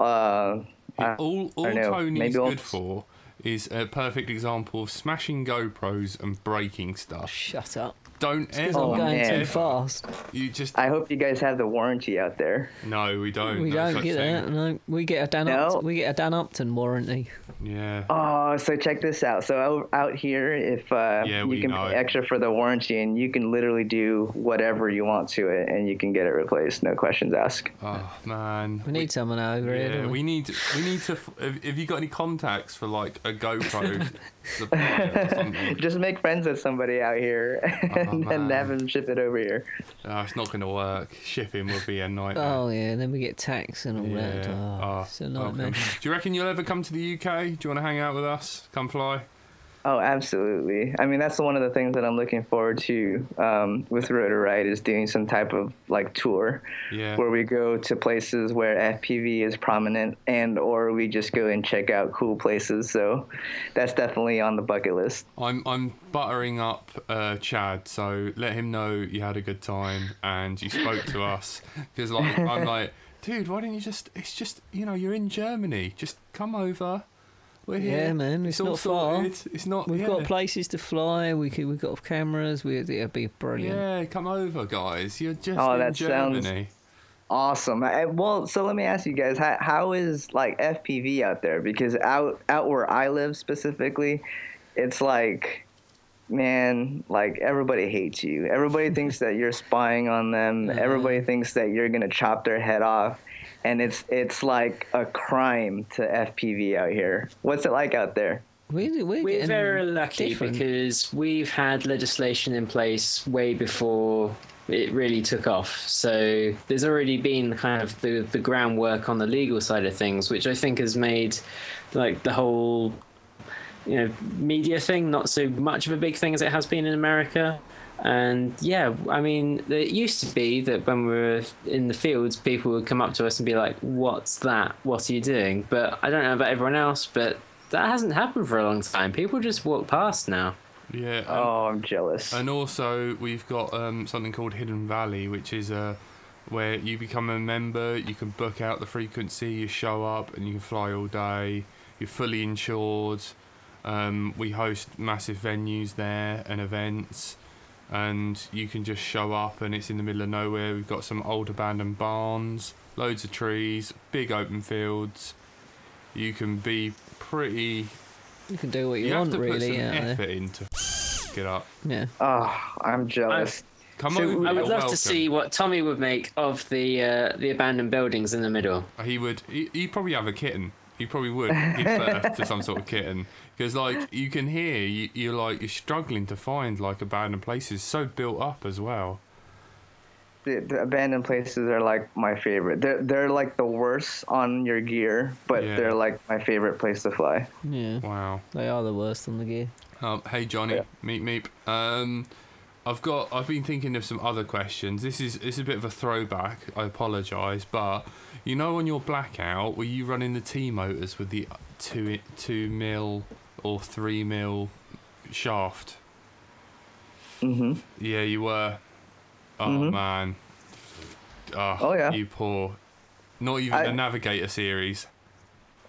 uh, I- all all know, Tony's maybe I'll- good for is a perfect example of smashing GoPros and breaking stuff. Shut up. Don't Because ever, Oh, I'm going man. too fast. you just I hope you guys have the warranty out there. no, we don't. We no don't get thing. that. No, we get a Dan. No. Upton, we get a Dan Upton warranty. Yeah. Oh, so check this out. So out- out here, if uh, Yeah, you can know. pay extra for the warranty, and you can literally do whatever you want to it, and you can get it replaced, no questions asked. Oh man. We need someone over here. Yeah, we? we need we need to. f- Have, have you got any contacts for like a GoPro [LAUGHS] or something? [LAUGHS] Just make friends with somebody out here, Oh, and then man. have them ship it over here. Oh, it's not going to work. Shipping would be a nightmare. Oh yeah, and then we get tax and all that. Yeah. Oh, Oh, it's a welcome. nightmare. Do you reckon you'll ever come to the UK? Do you want to hang out with us? Come fly. Oh, absolutely. I mean, that's one of the things that I'm looking forward to um, with Rotor Riot is doing some type of like tour Yeah. where we go to places where FPV is prominent and or we just go and check out cool places. So that's definitely on the bucket list. I'm I'm buttering up uh, Chad, so let him know you had a good time and you spoke to us. [LAUGHS] Because like I'm like, dude, why don't you just? It's just you know you're in Germany, just come over. We're here. Yeah, man, it's all not far. sorted. It's not. We've yeah. got places to fly. We could, we've got cameras. We, it'd be brilliant. Yeah, come over, guys. You're just Oh, in that sounds- Germany. Awesome. Well, so let me ask you guys, how, how is like FPV out there? Because out out where I live specifically, it's like, man, like everybody hates you. Everybody thinks that you're spying on them. [LAUGHS] Uh-huh. Everybody thinks that you're gonna chop their head off, and it's it's like a crime to FPV out here. What's it like out there? We, we're, We're very lucky different. because we've had legislation in place way before it really took off. So there's already been kind of the, the groundwork on the legal side of things, which I think has made like the whole you know media thing not so much of a big thing as it has been in America. And yeah, I mean, it used to be that when we were in the fields, people would come up to us and be like, "What's that? What are you doing?" But I don't know about everyone else, but that hasn't happened for a long time. People just walk past now. Yeah. and- Oh, I'm jealous. And also, we've got um, something called Hidden Valley, which is uh, where you become a member, you can book out the frequency, you show up, and you can fly all day. You're fully insured. Um, we host massive venues there and events, and you can just show up, and it's in the middle of nowhere. We've got some old abandoned barns, loads of trees, big open fields. You can be pretty. You can do what you, You, have want, to put really. some out there. effort into get up. Yeah. oh, I'm jealous. Come So over. I would love welcome. to see what Tommy would make of the uh, the abandoned buildings in the middle. He would. He, he'd probably have a kitten. He probably would give birth to some sort of kitten because, like, you can hear you, you're like you're struggling to find like abandoned places so built up as well. the, the abandoned places are like my favorite. They're they're like the worst on your gear, but Yeah. they're like my favorite place to fly. Yeah. Wow. They are the worst on the gear. Um, hey Johnny, Yeah. meep meep. Um, I've got. I've been thinking of some other questions. This is this is a bit of a throwback. I apologise, but you know, on your blackout, were you running the T motors with the two two mil or three mil shaft? hmm Yeah, you were. Oh Mhm. man. Oh, Oh, yeah. You poor. Not even the Navigator series.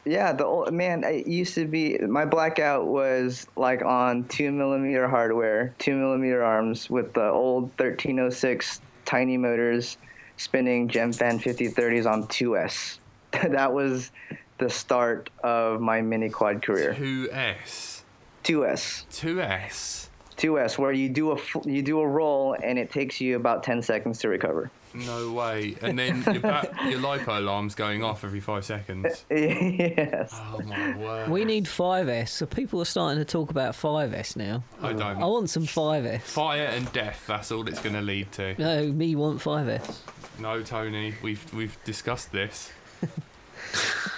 Yeah, the old man. It used to be my blackout was like on two millimeter hardware, two millimeter arms with the old 1306 tiny motors, spinning Gemfan 5030s on 2S. [LAUGHS] that was the start of my mini quad career. 2S. 2S. 2S. 2S, where you do a you do a roll and it takes you about 10 seconds to recover. No way. And then your, ba- your LiPo alarm's going off every five seconds. [LAUGHS] yes. Oh my word. We need 5S, so people are starting to talk about 5S now. I don't. I want some 5S. Fire and death. That's all it's going to lead to. No, me want 5S. No, Tony. We've we've discussed this. [LAUGHS]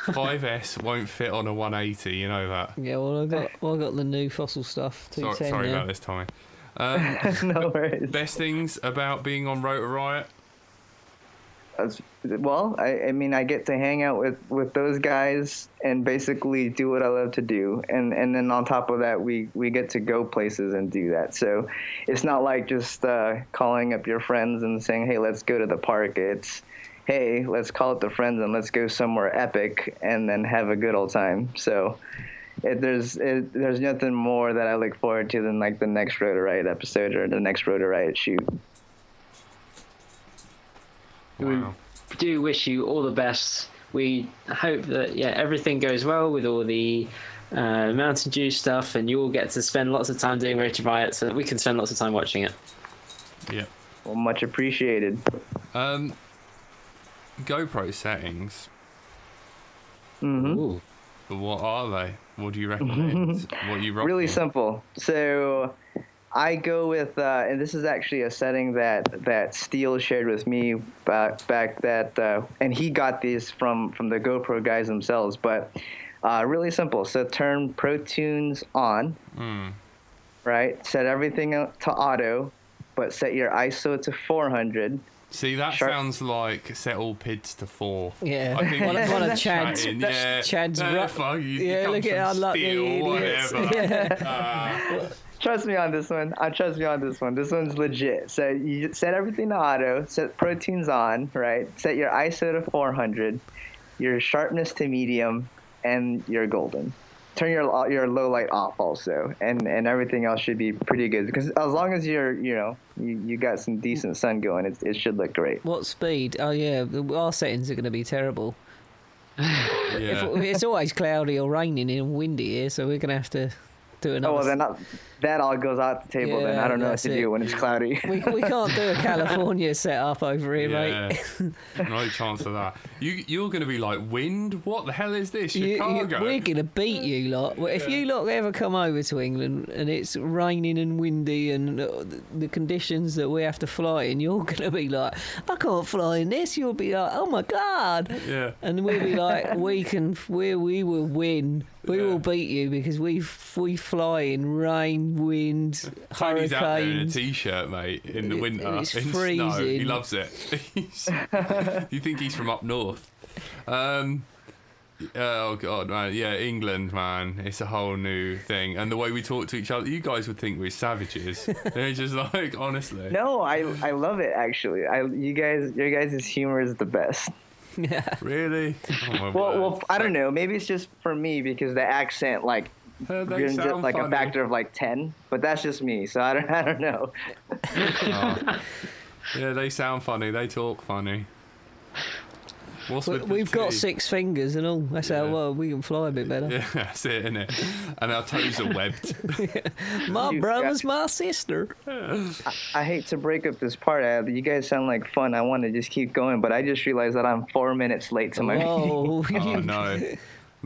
5S won't fit on a 180. You know that. Yeah, well, I got well, I got the new fossil stuff. Sorry, sorry now. about this, Tommy. Um, [LAUGHS] no worries. best things about being on Rotor Riot. Well, I, I mean, I get to hang out with, with those guys and basically do what I love to do, and and then on top of that, we we get to go places and do that. So it's not like just uh, calling up your friends and saying, "Hey, let's go to the park." It's, "Hey, let's call up the friends and let's go somewhere epic and then have a good old time." So. It, there's it, there's nothing more that I look forward to than like the next Rotor Riot episode or the next Rotor Riot shoot. Wow. do wish you all the best. We hope that yeah everything goes well with all the uh, Mountain Dew stuff, and you all get to spend lots of time doing Rotor Riot, so that we can spend lots of time watching it. Yeah. Well, much appreciated. Um, GoPro settings. hmm Ooh. What are they? What do you recommend? [LAUGHS] what you recommend? really simple. So I go with, uh, and this is actually a setting that that Steele shared with me back back that, uh, and he got these from from the GoPro guys themselves. But Uh, really simple. So turn Pro Tunes on, Mm. right? Set everything to auto, but set your ISO to 400. See, that Sharp- sounds like set all PIDs to four. Yeah, I think one, he's one of just Chad's, chatting, yeah. Chad's Uh, ru- fuck, you- you yeah, come look from at unlucky steel, idiots. whatever. [LAUGHS] Yeah. Ah. Trust me on this one. I trust me on this one. This one's legit. So you set everything to auto, set Pro Tunes on, right? Set your ISO to 400, your sharpness to medium, and you're golden. Turn your your low light off also, and and everything else should be pretty good. Because as long as you're you know you, you got some decent sun going, it, it should look great. What speed? Oh yeah, the- our settings are going to be terrible. [LAUGHS] yeah. If- it's always cloudy or raining and windy here, so we're going to have to do another. Oh well, then not, that all goes out the table. then I don't know what that's to it. do when it's cloudy. we, we can't do a [LAUGHS] California setup over here, Yeah, mate. no chance of that. You you're gonna be like wind. What the hell is this? You- you- Chicago. we're gonna beat you lot. Well, If you lot ever come over to England and it's raining and windy and uh, the- the conditions that we have to fly in, you're gonna be like, I can't fly in this. You'll be like, oh my god, yeah. and we'll be like, we can, we we will win. We Yeah. will beat you because we we fly in rain, wind, [LAUGHS] Tony's out there in a hurricanes. t-shirt, mate, in the It- winter. it's in snow. He freezing. loves it. [LAUGHS] He's- [LAUGHS] you think he's from up north? Um, oh god, man, yeah, England, man, it's a whole new thing. And the way we talk to each other, you guys would think we're savages. They're just like, honestly. no, I I love it actually. I you guys your guys' humor is the best. [LAUGHS] Really? Oh, Well, well, I don't know. Maybe it's just for me because the accent like they brings it sound like a factor of like ten. But that's just me, so I don't [LAUGHS] I don't know. Oh. Yeah, they sound funny. They talk funny. What's We- with the We've got T? six fingers and all. That's how Yeah. well we can fly a bit better. Yeah, [LAUGHS] that's it, isn't it? And our toes are webbed. [LAUGHS] My You brother's my sister. I hate to break up this part. I, you guys sound like fun. I want to just keep going, but I just realized that I'm four minutes late to my. Oh, [LAUGHS] Oh no.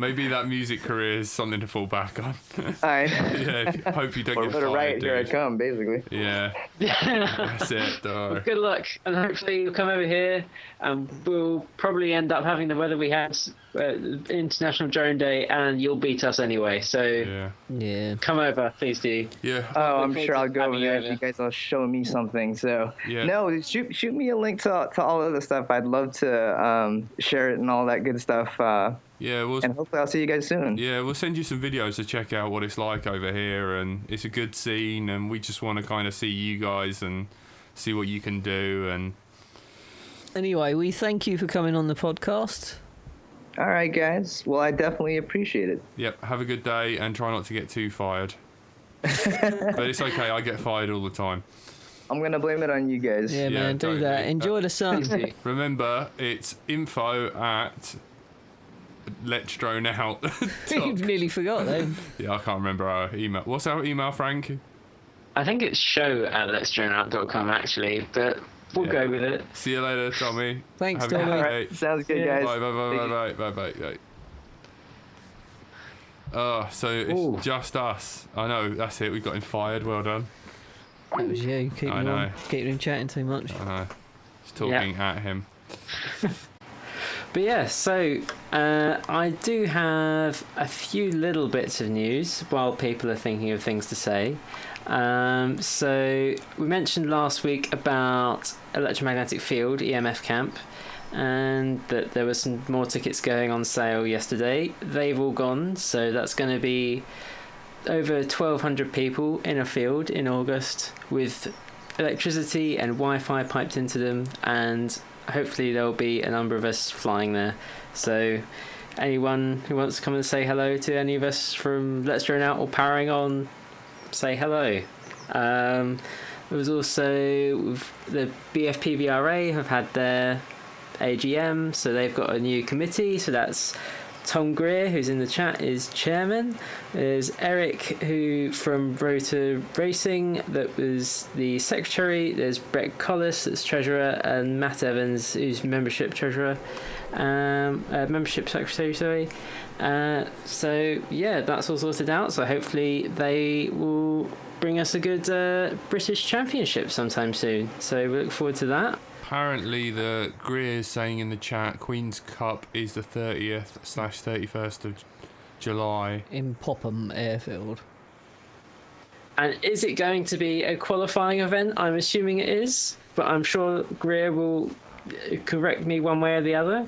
Maybe that music career is something to fall back on. [LAUGHS] I yeah, hope you don't or get put it fired, right here I come, basically. Yeah, [LAUGHS] that's it. [LAUGHS] dog. Good luck, and hopefully you'll come over here, and we'll probably end up having the weather we had uh, International Drone Day, and you'll beat us anyway. So Yeah, yeah. come over, please do. yeah. Oh, I'm sure I'll go over having you there If you guys will show me something. So Yeah. no, shoot shoot me a link to to all of the stuff. I'd love to um, share it and all that good stuff. Uh, Yeah, we'll and hopefully I'll see you guys soon. yeah we'll send you some videos to check out what it's like over here, and it's a good scene, and we just want to kind of see you guys and see what you can do, and Anyway, we thank you for coming on the podcast. All right, guys. Well, I definitely appreciate it. yep. Have a good day, and try not to get too fired. [LAUGHS] but it's okay. I get fired all the time. I'm gonna blame it on you guys. Yeah, Yeah, man, do totally. that. Enjoy uh, the sun. [LAUGHS] Remember, it's info at let's drone out. [LAUGHS] you nearly forgot then. yeah, I can't remember our email. What's our email, Frank? I think it's show at letsdroneout.com actually, but we'll Yeah. go with it. See you later, Tommy. [LAUGHS] Thanks, Have Tommy. day. Sounds good, Yeah. guys. Bye, bye, bye, bye, bye, bye, bye, bye. Oh, so it's Ooh. just us. I know, that's it. We got him fired. Well done. That was you. Keeping I him, know. on, keeping him chatting too much. I know. Just talking at him. [LAUGHS] But yeah, so uh, I do have a few little bits of news while people are thinking of things to say. Um, so we mentioned last week about electromagnetic field EMF camp, and that there were some more tickets going on sale yesterday. They've all gone, so that's going to be over 1,200 people in a field in August with electricity and Wi-Fi piped into them, and hopefully there'll be a number of us flying there. So anyone who wants to come and say hello to any of us from Let's Drone Out or Powering On, say hello. Um, there was also the BFPVRA have had their AGM, so they've got a new committee. So that's Tom Greer, who's in the chat, is chairman. There's Eric, who from Rotor Racing, that was the secretary. There's Brett Collis, that's treasurer, and Matt Evans, who's membership treasurer, um, uh, membership secretary. Sorry. Uh, so yeah, that's all sorted out. So hopefully they will bring us a good uh, British Championship sometime soon. So we look forward to that. Apparently, the Greer is saying in the chat, Queen's Cup is the 30th slash 31st of July. in Popham Airfield. And is it going to be a qualifying event? I'm assuming it is, but I'm sure Greer will uh, correct me one way or the other.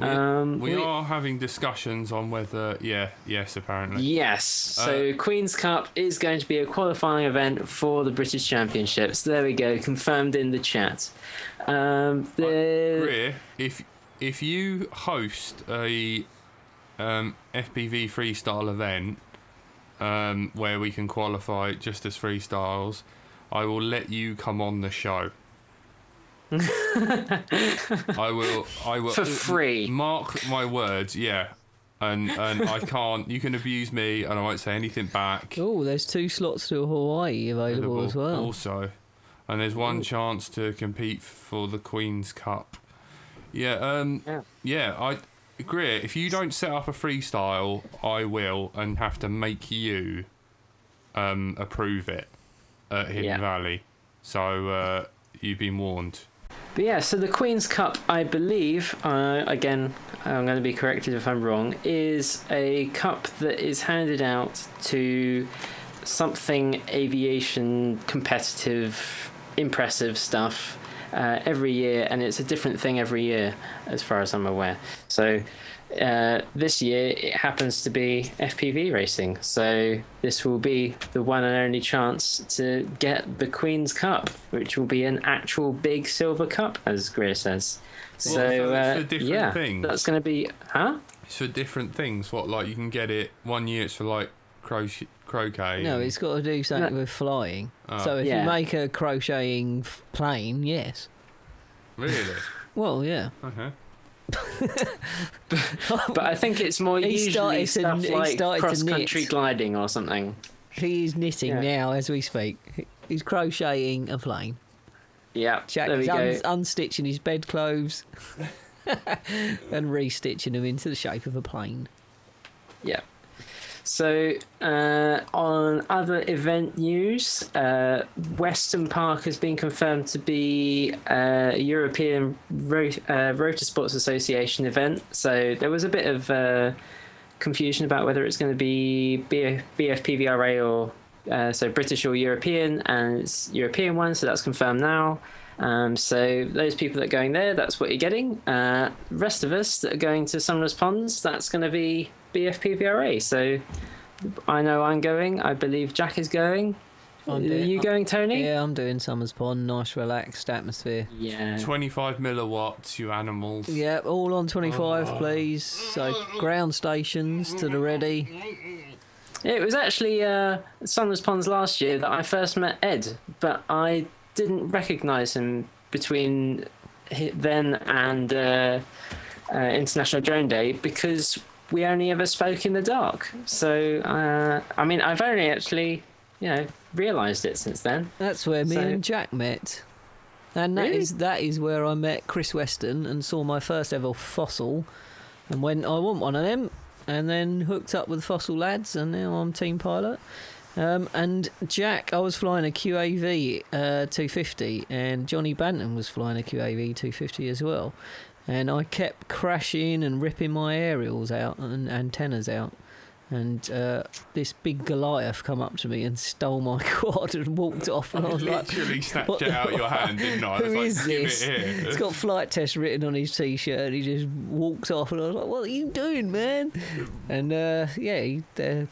We, Um, we we- are having discussions on whether, yeah, yes, apparently. Yes. So Queen's Cup is going to be a qualifying event for the British Championships. There we go, confirmed in the chat. Um, the Greer, if if you host a um, FPV freestyle event um, where we can qualify just as freestyles, I will let you come on the show. I will. I will For free. Mark my words. Yeah. And and I can't. You can abuse me, and I won't say anything back. Oh, there's two slots to Hawaii available as well. Also, and there's one chance to compete for the Queen's Cup. Yeah, um, Yeah. yeah. I agree. If you don't set up a freestyle, I will, and have to make you um, approve it at Hidden Yeah. Valley. So uh, you've been warned. But yeah, so the Queen's Cup, I believe, uh, again, I'm going to be corrected if I'm wrong, is a cup that is handed out to something aviation competitive, impressive stuff uh, every year, and it's a different thing every year, as far as I'm aware. So uh, this year it happens to be FPV racing, so this will be the one and only chance to get the Queen's Cup, which will be an actual big silver cup, as Greer says. So, so uh, for different yeah, things? that's going to be, huh? It's for different things. What like you can get it one year. It's for like croche- croquet. No, it's got to do something with flying. Oh. So if Yeah. you make a crocheting plane, yes. really Well, yeah. okay. [LAUGHS] But I think it's more He usually started to stuff he like started to cross country gliding or something. He is knitting Yeah. now as we speak. He's crocheting a plane. Yeah, Jack there we is go. un- unstitching his bedclothes [LAUGHS] and restitching them into the shape of a plane. Yeah. So, uh, on other event news, uh, Weston Park has been confirmed to be a European Ro- uh, Rotor Sports Association event. So, there was a bit of uh, confusion about whether it's going to be B- BFPVRA or uh, so British or European, and it's European one, so that's confirmed now. Um, so those people that are going there, that's what you're getting. Uh, rest of us that are going to Sumner's Ponds, that's going to be BFPVRA. So I know I'm going. I believe Jack is going. I'm are doing- you going, Tony? Yeah, I'm doing Sumners Pond. Nice, relaxed atmosphere. Yeah. 25 milliwatts, you animals. Yeah, all on 25, Oh. please. So ground stations to the ready. It was actually uh, Sumner's Ponds last year that I first met Ed, but I didn't recognise him between then and uh, uh, International Drone Day because we only ever spoke in the dark. So, uh, I mean, I've only actually, you know, realised it since then. That's where me So- and Jack met. And that is Really? that is where I met Chris Weston and saw my first ever fossil and went, I want one of them and then hooked up with fossil lads and now I'm team pilot. Um, and Jack, I was flying a QAV uh, 250 and Johnny Banton was flying a QAV 250 as well. And I kept crashing and ripping my aerials out and antennas out. And uh, this big Goliath come up to me and stole my [LAUGHS] quad and walked off. And I was like, Literally snatched it out of your hand, didn't I? I was Who like, is give this? It it's got Flite Test written on his t-shirt, and he just walked off. And I was like, "What are you doing, man?" And uh, yeah, he uh,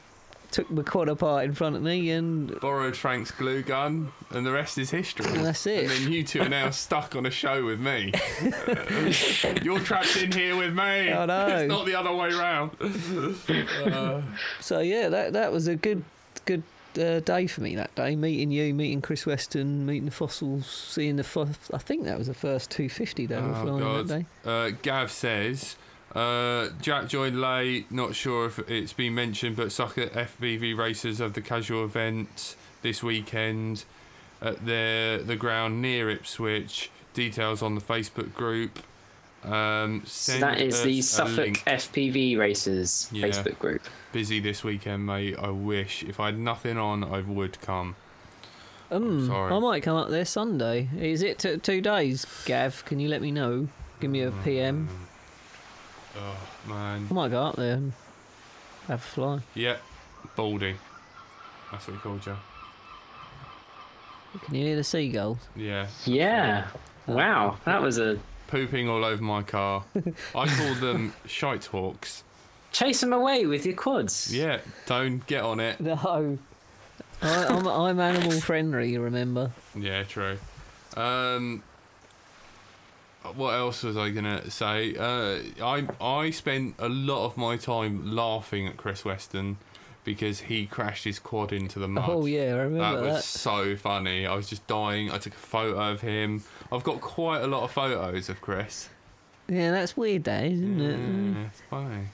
took my quad apart in front of me, and Borrowed Frank's glue gun, and the rest is history. And that's it. And then you two are now stuck on a show with me. [LAUGHS] You're trapped in here with me. I know. It's not the other way round. Uh, [LAUGHS] so yeah, that that was a good good uh, day for me that day. Meeting you, meeting Chris Weston, meeting the fossils, seeing the. Fo- I think that was the first 250 they were Oh, flying God. that day. uh, Gav says. Uh, Jack joined late. Not sure if it's been mentioned, but Suffolk FPV racers of the casual event this weekend at the the ground near Ipswich. Details on the Facebook group. Um, So that is the Suffolk link. FPV Racers Yeah. Facebook group. Busy this weekend, mate. I wish if I had nothing on, I would come. Um, sorry. I might come up there Sunday. Is it t- two days, Gav? Can you let me know? Give me a PM. Oh man, I might go up there. and have a fly. Yeah, Baldy. That's what he called you. Can you hear the seagulls? Yeah. Yeah. Wow, that was a Pooping all over my car. I call them [LAUGHS] shite hawks. chase them away with your quads. Yeah, don't get on it. No. I, I'm, I'm animal friendly, you remember? Yeah, true. Um, what else was I gonna say? Uh, I I spent a lot of my time laughing at Chris Weston because he crashed his quad into the mud. Oh, yeah, I remember That was that. so funny. I was just dying. I took a photo of him. I've got quite a lot of photos of Chris. Yeah, that's weird, that, isn't it? Yeah, it's funny.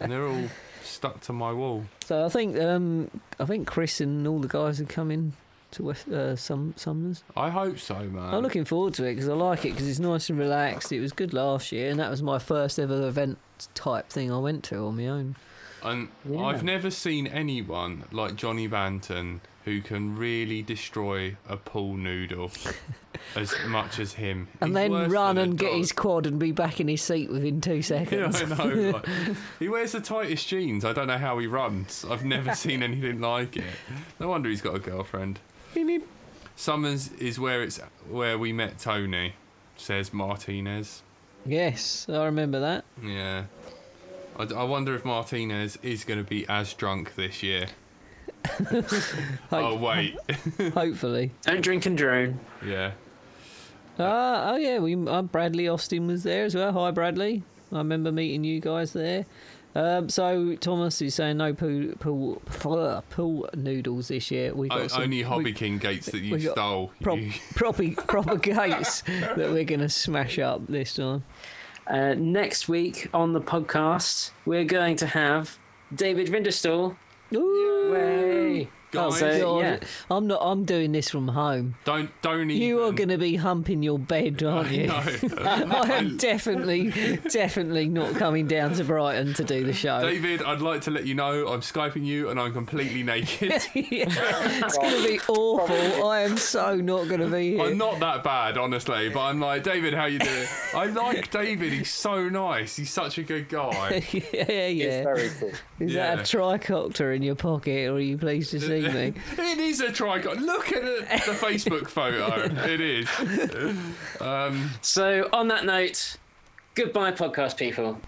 And they're all stuck to my wall. So I think um, I think Chris and all the guys are coming to West, uh, some Sumners. I hope so, man. I'm looking forward to it because I like it because it's nice and relaxed. It was good last year, and that was my first ever event type thing I went to on my own. And Yeah. I've never seen anyone like Johnny Banton who can really destroy a pool noodle [LAUGHS] as much as him. And He's then run and get his quad and be back in his seat within two seconds. [LAUGHS] Yeah, seconds. I know. like, he wears the tightest jeans. I don't know how he runs. I've never [LAUGHS] seen anything like it. No wonder he's got a girlfriend. Sumners is where it's where we met Tony, says Martinez. yes, I remember that. Yeah. I, I wonder if Martinez is going to be as drunk this year. [LAUGHS] oh wait, [LAUGHS] Hopefully. Don't drink and drone. yeah. Ah, oh yeah, we uh, Bradley Austin was there as well. Hi Bradley, I remember meeting you guys there. Um, so Thomas is saying no pool pool pool, pool noodles this year. We got O- some, only Hobby we- King gates that you stole. prop, You- [LAUGHS] proper proper gates that we're gonna smash up this time. Uh, next week on the podcast, we're going to have David Vinderstall. Ooh. Way. Guys, so, God, yeah. I'm not. I'm doing this from home. don't don't even. You are going to be humping your bed, aren't you? No. [LAUGHS] I am definitely, definitely not coming down to Brighton to do the show. David, I'd like to let you know I'm skyping you and I'm completely naked. [LAUGHS] It's going to be awful. I am so not going to be here. I'm not that bad, honestly, but I'm like, David, how you doing? I like David. He's so nice. He's such a good guy. [LAUGHS] yeah, yeah. Very cool. Is Yeah. that a tricopter in your pocket, or are you pleased to see me? it is a tricot. Look at it, the Facebook photo. It is. Um, So, on that note, goodbye, podcast people.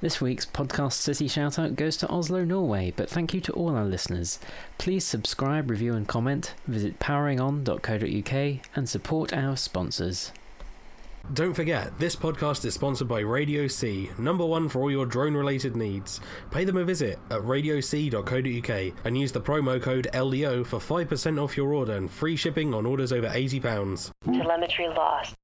This week's podcast city shoutout goes to Oslo, Norway, but thank you to all our listeners. Please subscribe, review, and comment. Visit poweringon.co.uk and support our sponsors. Don't forget, this podcast is sponsored by Radio C, number one for all your drone related needs. Pay them a visit at radioc.co.uk and use the promo code LDO for 5% off your order and free shipping on orders over £80. Telemetry lost.